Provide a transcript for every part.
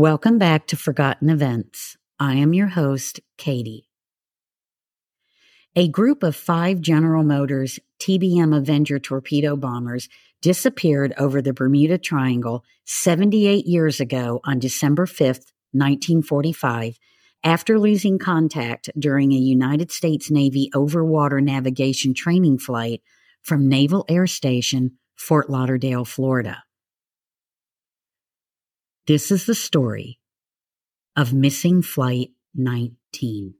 Welcome back to Forgotten Events. I am your host, Katie. A group of five General Motors TBM Avenger torpedo bombers disappeared over the Bermuda Triangle 78 years ago on December 5th, 1945, after losing contact during a United States Navy overwater navigation training flight from Naval Air Station, Fort Lauderdale, Florida. This is the story of Missing Flight 19.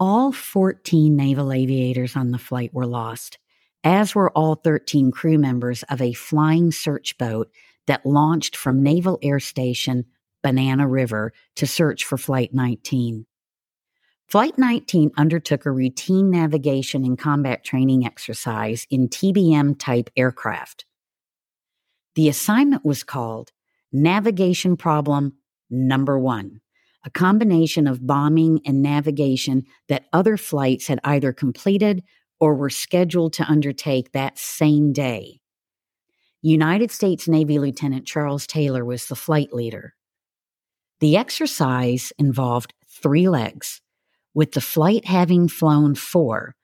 All 14 naval aviators on the flight were lost, as were all 13 crew members of a flying search boat that launched from Naval Air Station Banana River to search for Flight 19. Flight 19 undertook a routine navigation and combat training exercise in TBM type aircraft. The assignment was called Navigation Problem Number One a combination of bombing and navigation that other flights had either completed or were scheduled to undertake that same day. United States Navy Lieutenant Charles Taylor was the flight leader. The exercise involved three legs, with the flight having flown four,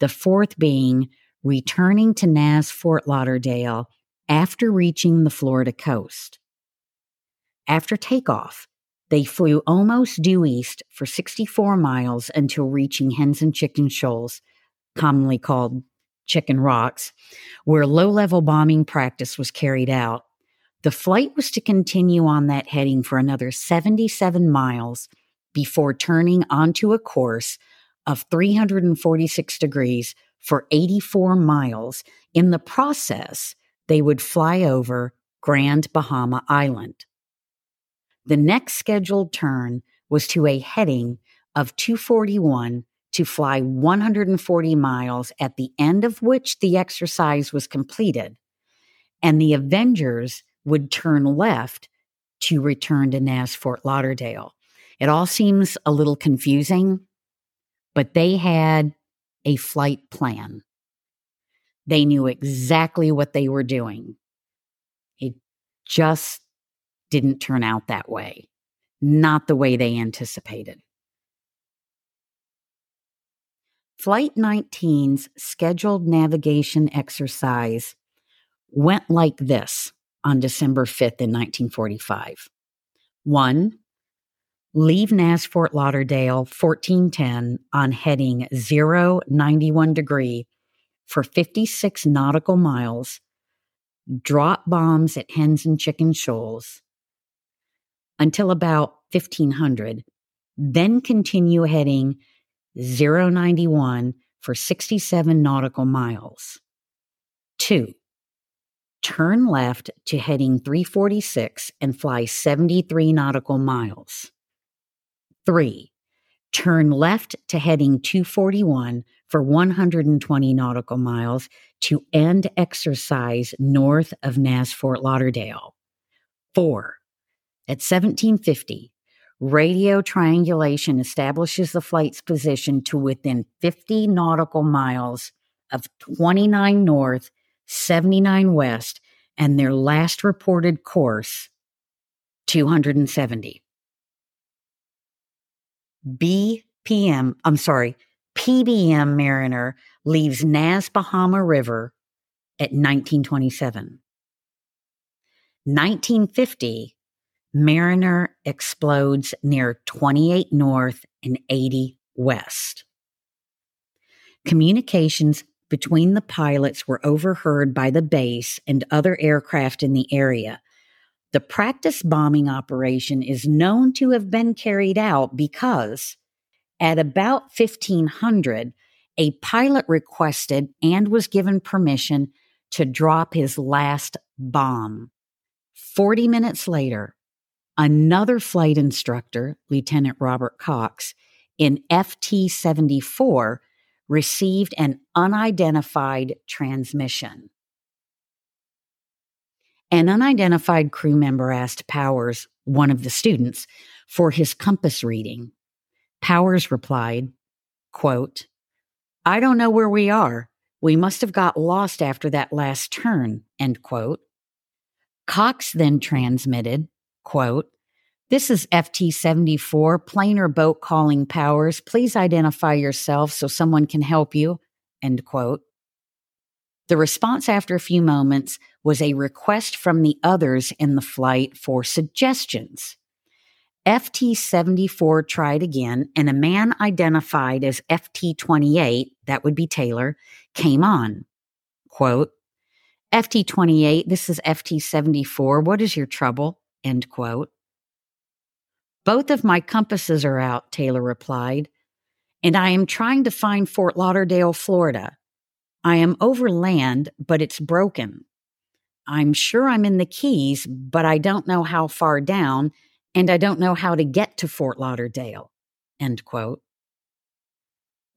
the fourth being returning to NAS Fort Lauderdale after reaching the Florida coast. After takeoff, they flew almost due east for 64 miles until reaching Hens and Chicken Shoals, commonly called Chicken Rocks, where low level bombing practice was carried out. The flight was to continue on that heading for another 77 miles before turning onto a course of 346 degrees for 84 miles. In the process, they would fly over Grand Bahama Island. The next scheduled turn was to a heading of 241 to fly 140 miles, at the end of which the exercise was completed, and the Avengers would turn left to return to NAS Fort Lauderdale. It all seems a little confusing, but they had a flight plan. They knew exactly what they were doing. It just didn't turn out that way, not the way they anticipated. Flight 19's scheduled navigation exercise went like this on December 5th in 1945. One, leave NAS Fort Lauderdale 1410 on heading 091 degree for 56 nautical miles, drop bombs at Hens and Chicken Shoals, until about 1500, then continue heading 091 for 67 nautical miles. Two, turn left to heading 346 and fly 73 nautical miles. Three, turn left to heading 241 for 120 nautical miles to end exercise north of NAS Fort Lauderdale. Four, at 1750, radio triangulation establishes the flight's position to within 50 nautical miles of 29 north, 79 west, and their last reported course, 270. BPM, I'm sorry, PBM Mariner leaves Nas Banana River at 1927. 1950, Mariner explodes near 28 North and 80 West. Communications between the pilots were overheard by the base and other aircraft in the area. The practice bombing operation is known to have been carried out because at about 1500, a pilot requested and was given permission to drop his last bomb. 40 minutes later, Another flight instructor, Lieutenant Robert Cox, in FT 74, received an unidentified transmission. An unidentified crew member asked Powers, one of the students, for his compass reading. Powers replied, quote, I don't know where we are. We must have got lost after that last turn, end quote. Cox then transmitted, quote, This is FT 74, plane or boat calling powers. Please identify yourself so someone can help you, end quote. The response after a few moments was a request from the others in the flight for suggestions. FT 74 tried again, and a man identified as FT 28, that would be Taylor, came on. Quote, FT 28, this is FT 74. What is your trouble? End quote. Both of my compasses are out, Taylor replied, and I am trying to find Fort Lauderdale, Florida. I am over land, but it's broken. I'm sure I'm in the Keys, but I don't know how far down, and I don't know how to get to Fort Lauderdale. End quote.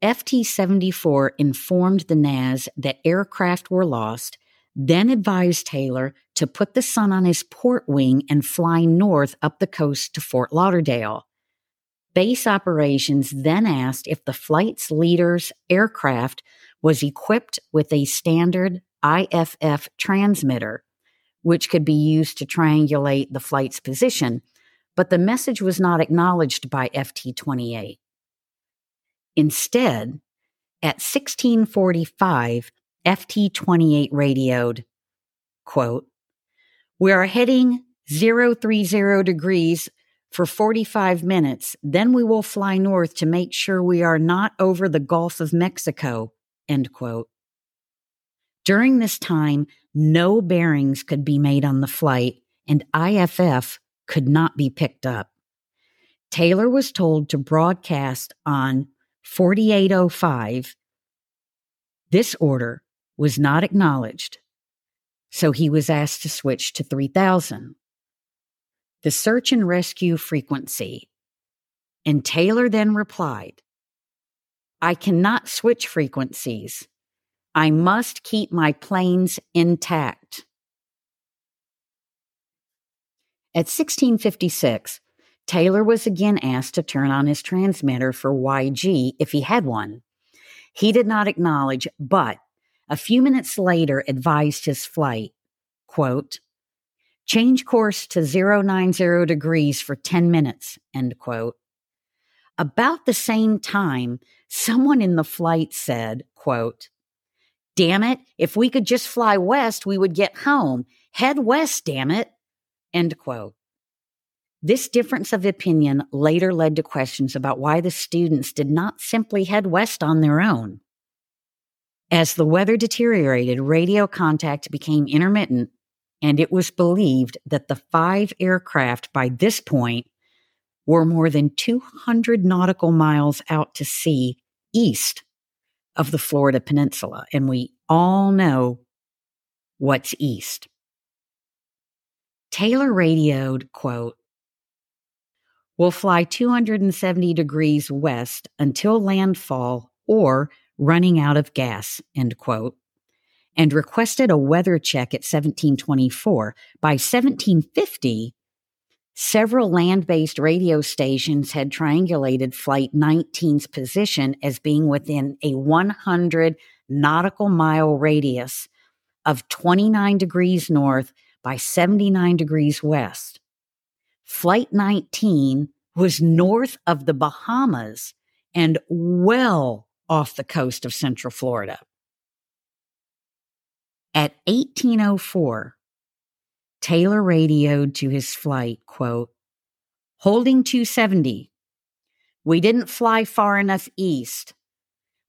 FT 74 informed the NAS that aircraft were lost, then advised Taylor to put the sun on his port wing and fly north up the coast to Fort Lauderdale. Base operations then asked if the flight's leader's aircraft was equipped with a standard IFF transmitter, which could be used to triangulate the flight's position, but the message was not acknowledged by FT 28. Instead, at 1645, FT 28 radioed, quote, We are heading 030 degrees for 45 minutes. Then we will fly north to make sure we are not over the Gulf of Mexico, end quote. During this time, no bearings could be made on the flight and IFF could not be picked up. Taylor was told to broadcast on 4805. This order was not acknowledged, so he was asked to switch to 3000 the search and rescue frequency. And Taylor then replied, I cannot switch frequencies. I must keep my planes intact. At 1656, Taylor was again asked to turn on his transmitter for YG if he had one. He did not acknowledge, but a few minutes later advised his flight, quote, Change course to 090 degrees for 10 minutes, end quote. About the same time, someone in the flight said, quote, Damn it, if we could just fly west, we would get home. Head west, damn it, end quote. This difference of opinion later led to questions about why the students did not simply head west on their own. As the weather deteriorated, radio contact became intermittent and it was believed that the five aircraft by this point were more than 200 nautical miles out to sea east of the Florida Peninsula. And we all know what's east. Taylor radioed, quote, We'll fly 270 degrees west until landfall or running out of gas, end quote and requested a weather check at 1724. By 1750, several land based radio stations had triangulated Flight 19's position as being within a 100 nautical mile radius of 29 degrees north by 79 degrees west. Flight 19 was north of the Bahamas and well off the coast of Central Florida. At 1804, Taylor radioed to his flight, quote, holding 270. We didn't fly far enough east.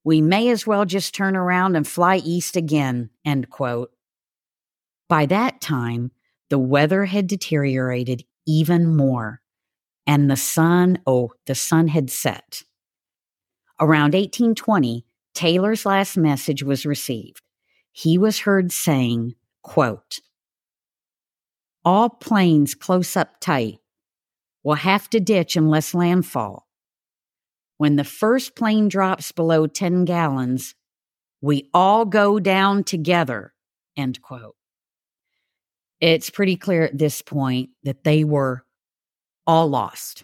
We may as well just turn around and fly east again, end quote. By that time, the weather had deteriorated even more, and the sun, oh, the sun had set. Around 1820, Taylor's last message was received he was heard saying, quote, All planes close up tight will have to ditch unless landfall. When the first plane drops below 10 gallons, we all go down together, end quote. It's pretty clear at this point that they were all lost.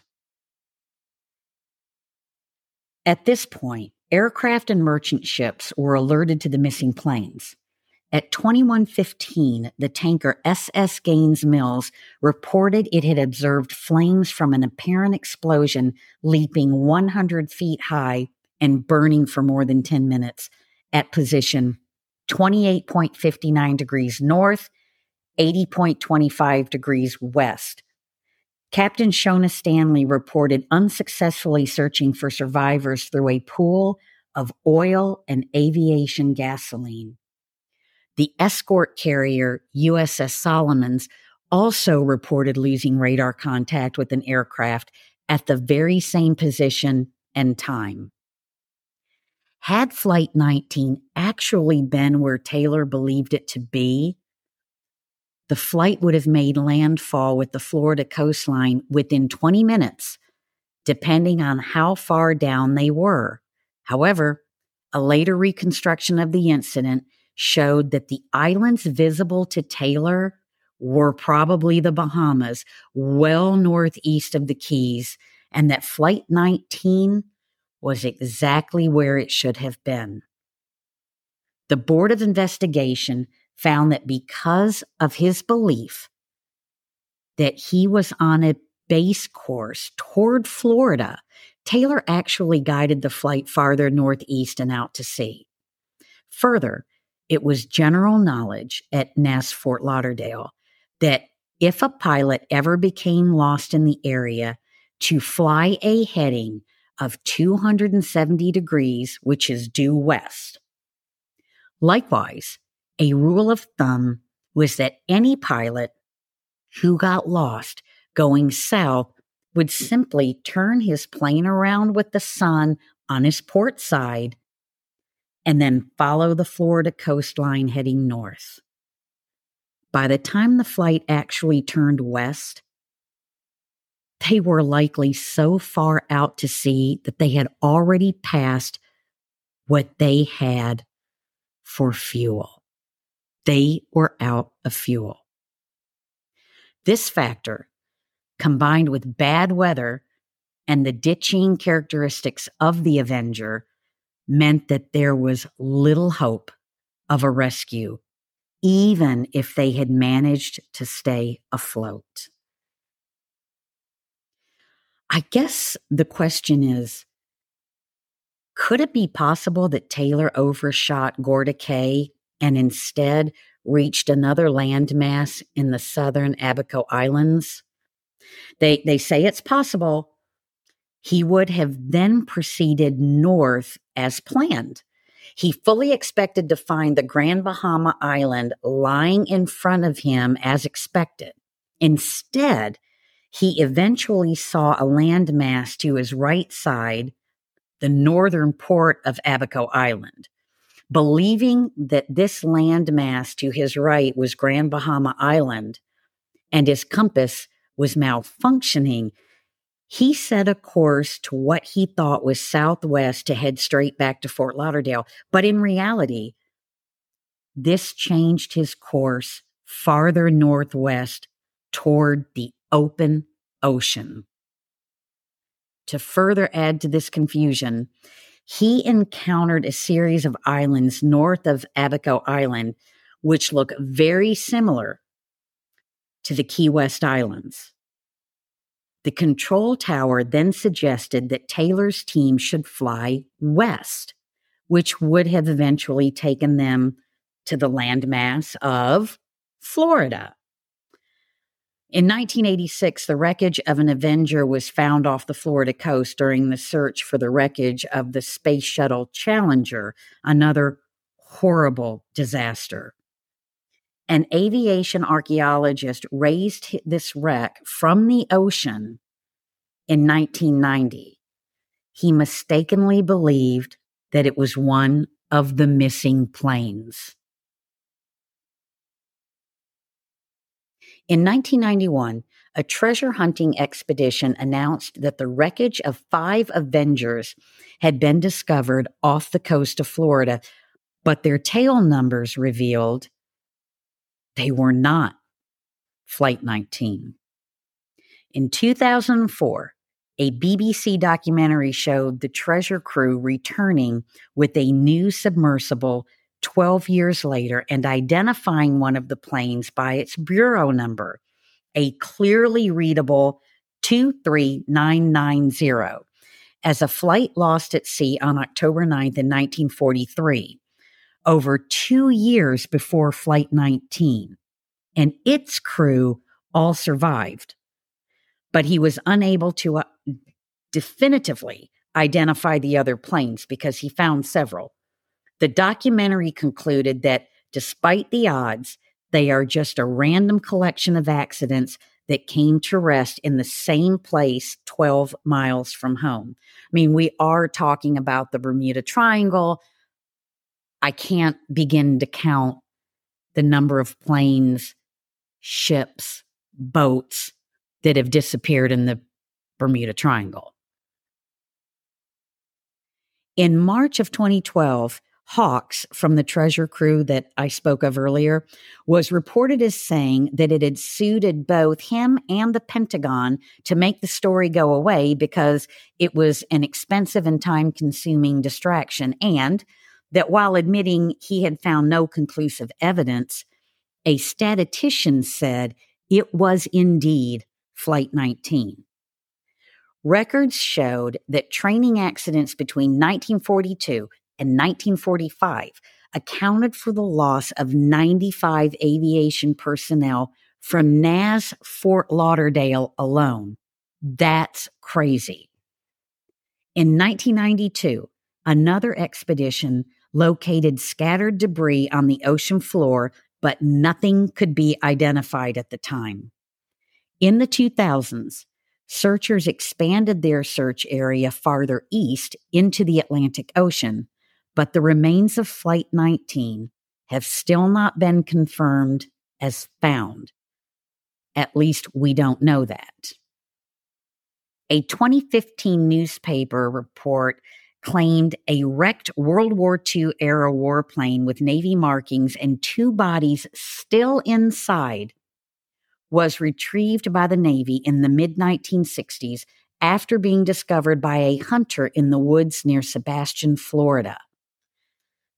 At this point, aircraft and merchant ships were alerted to the missing planes. At 2115, the tanker SS Gaines Mills reported it had observed flames from an apparent explosion leaping 100 feet high and burning for more than 10 minutes at position 28.59 degrees north, 80.25 degrees west. Captain Shona Stanley reported unsuccessfully searching for survivors through a pool of oil and aviation gasoline. The escort carrier USS Solomons also reported losing radar contact with an aircraft at the very same position and time. Had Flight 19 actually been where Taylor believed it to be, the flight would have made landfall with the Florida coastline within 20 minutes, depending on how far down they were. However, a later reconstruction of the incident showed that the islands visible to Taylor were probably the Bahamas, well northeast of the Keys, and that Flight 19 was exactly where it should have been. The Board of Investigation found that because of his belief that he was on a base course toward Florida, Taylor actually guided the flight farther northeast and out to sea. Further, it was general knowledge at NAS Fort Lauderdale that if a pilot ever became lost in the area, to fly a heading of 270 degrees, which is due west. Likewise, a rule of thumb was that any pilot who got lost going south would simply turn his plane around with the sun on his port side and then follow the Florida coastline heading north. By the time the flight actually turned west, they were likely so far out to sea that they had already passed what they had for fuel. They were out of fuel. This factor, combined with bad weather and the ditching characteristics of the Avenger, meant that there was little hope of a rescue, even if they had managed to stay afloat. I guess the question is could it be possible that Taylor overshot Gorda Cay and instead reached another landmass in the southern Abaco Islands? They, they say it's possible, he would have then proceeded north as planned. He fully expected to find the Grand Bahama Island lying in front of him as expected. Instead, he eventually saw a landmass to his right side, the northern port of Abaco Island. Believing that this landmass to his right was Grand Bahama Island and his compass was malfunctioning, he set a course to what he thought was southwest to head straight back to Fort Lauderdale. But in reality, this changed his course farther northwest toward the open ocean. To further add to this confusion, he encountered a series of islands north of Abaco Island, which look very similar to the Key West Islands. The control tower then suggested that Taylor's team should fly west, which would have eventually taken them to the landmass of Florida. In 1986, the wreckage of an Avenger was found off the Florida coast during the search for the wreckage of the Space Shuttle Challenger, another horrible disaster. An aviation archaeologist raised this wreck from the ocean in 1990. He mistakenly believed that it was one of the missing planes. In 1991, a treasure hunting expedition announced that the wreckage of five Avengers had been discovered off the coast of Florida, but their tail numbers revealed they were not Flight 19. In 2004, a BBC documentary showed the treasure crew returning with a new submersible 12 years later and identifying one of the planes by its bureau number, a clearly readable 23990, as a flight lost at sea on October 9th in 1943, over two years before Flight 19. And its crew all survived. But he was unable to uh, definitively identify the other planes because he found several. The documentary concluded that despite the odds, they are just a random collection of accidents that came to rest in the same place 12 miles from home. I mean, we are talking about the Bermuda Triangle. I can't begin to count the number of planes, ships, boats that have disappeared in the Bermuda Triangle. In March of 2012, Hawkes from the treasure crew that I spoke of earlier was reported as saying that it had suited both him and the Pentagon to make the story go away because it was an expensive and time consuming distraction, and that while admitting he had found no conclusive evidence, a statistician said it was indeed Flight 19. Records showed that training accidents between 1942 and 1945 accounted for the loss of 95 aviation personnel from NAS Fort Lauderdale alone. That's crazy. In 1992, another expedition located scattered debris on the ocean floor, but nothing could be identified at the time. In the 2000s, searchers expanded their search area farther east into the Atlantic Ocean but the remains of Flight 19 have still not been confirmed as found. At least we don't know that. A 2015 newspaper report claimed a wrecked World War II era warplane with Navy markings and two bodies still inside was retrieved by the Navy in the mid 1960s after being discovered by a hunter in the woods near Sebastian, Florida.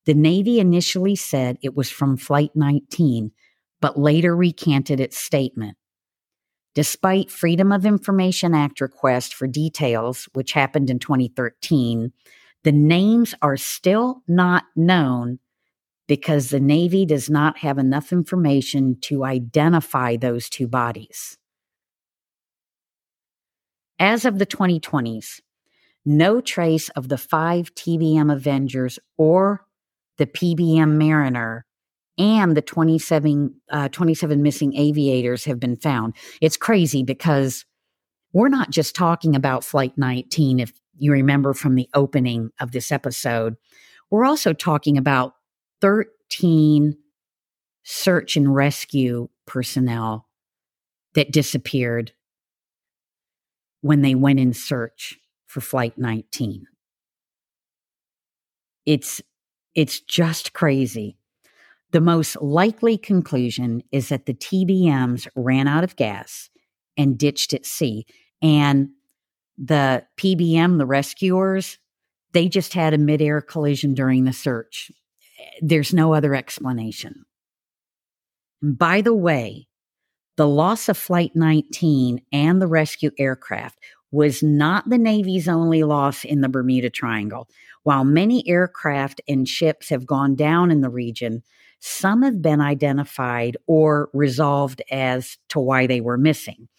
The Navy initially said it was from Flight 19, but later recanted its statement. Despite Freedom of Information Act requests for details, which happened in 2013, the names are still not known because the Navy does not have enough information to identify those two bodies. As of the 2020s, no trace of the five TBM Avengers or the PBM Mariner, and the 27, uh, 27 missing aviators have been found. It's crazy because we're not just talking about Flight 19, if you remember from the opening of this episode. We're also talking about 13 search and rescue personnel that disappeared when they went in search for Flight 19. It's it's just crazy. The most likely conclusion is that the TBMs ran out of gas and ditched at sea. And the PBM, the rescuers, they just had a midair collision during the search. There's no other explanation. By the way, the loss of Flight 19 and the rescue aircraft was not the Navy's only loss in the Bermuda Triangle. While many aircraft and ships have gone down in the region, some have been identified or resolved as to why they were missing.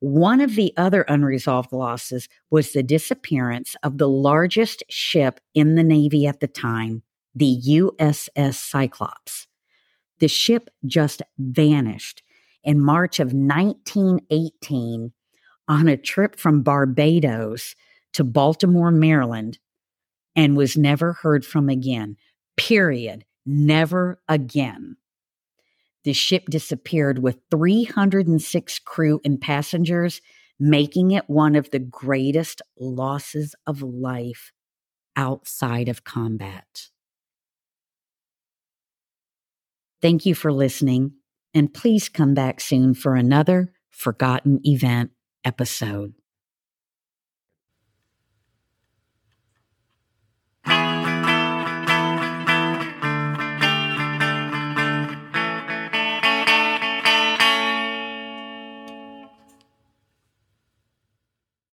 One of the other unresolved losses was the disappearance of the largest ship in the Navy at the time, the USS Cyclops. The ship just vanished. In March of 1918, on a trip from Barbados to Baltimore, Maryland, and was never heard from again. Period. Never again. The ship disappeared with 306 crew and passengers, making it one of the greatest losses of life outside of combat. Thank you for listening. And please come back soon for another Forgotten Event episode.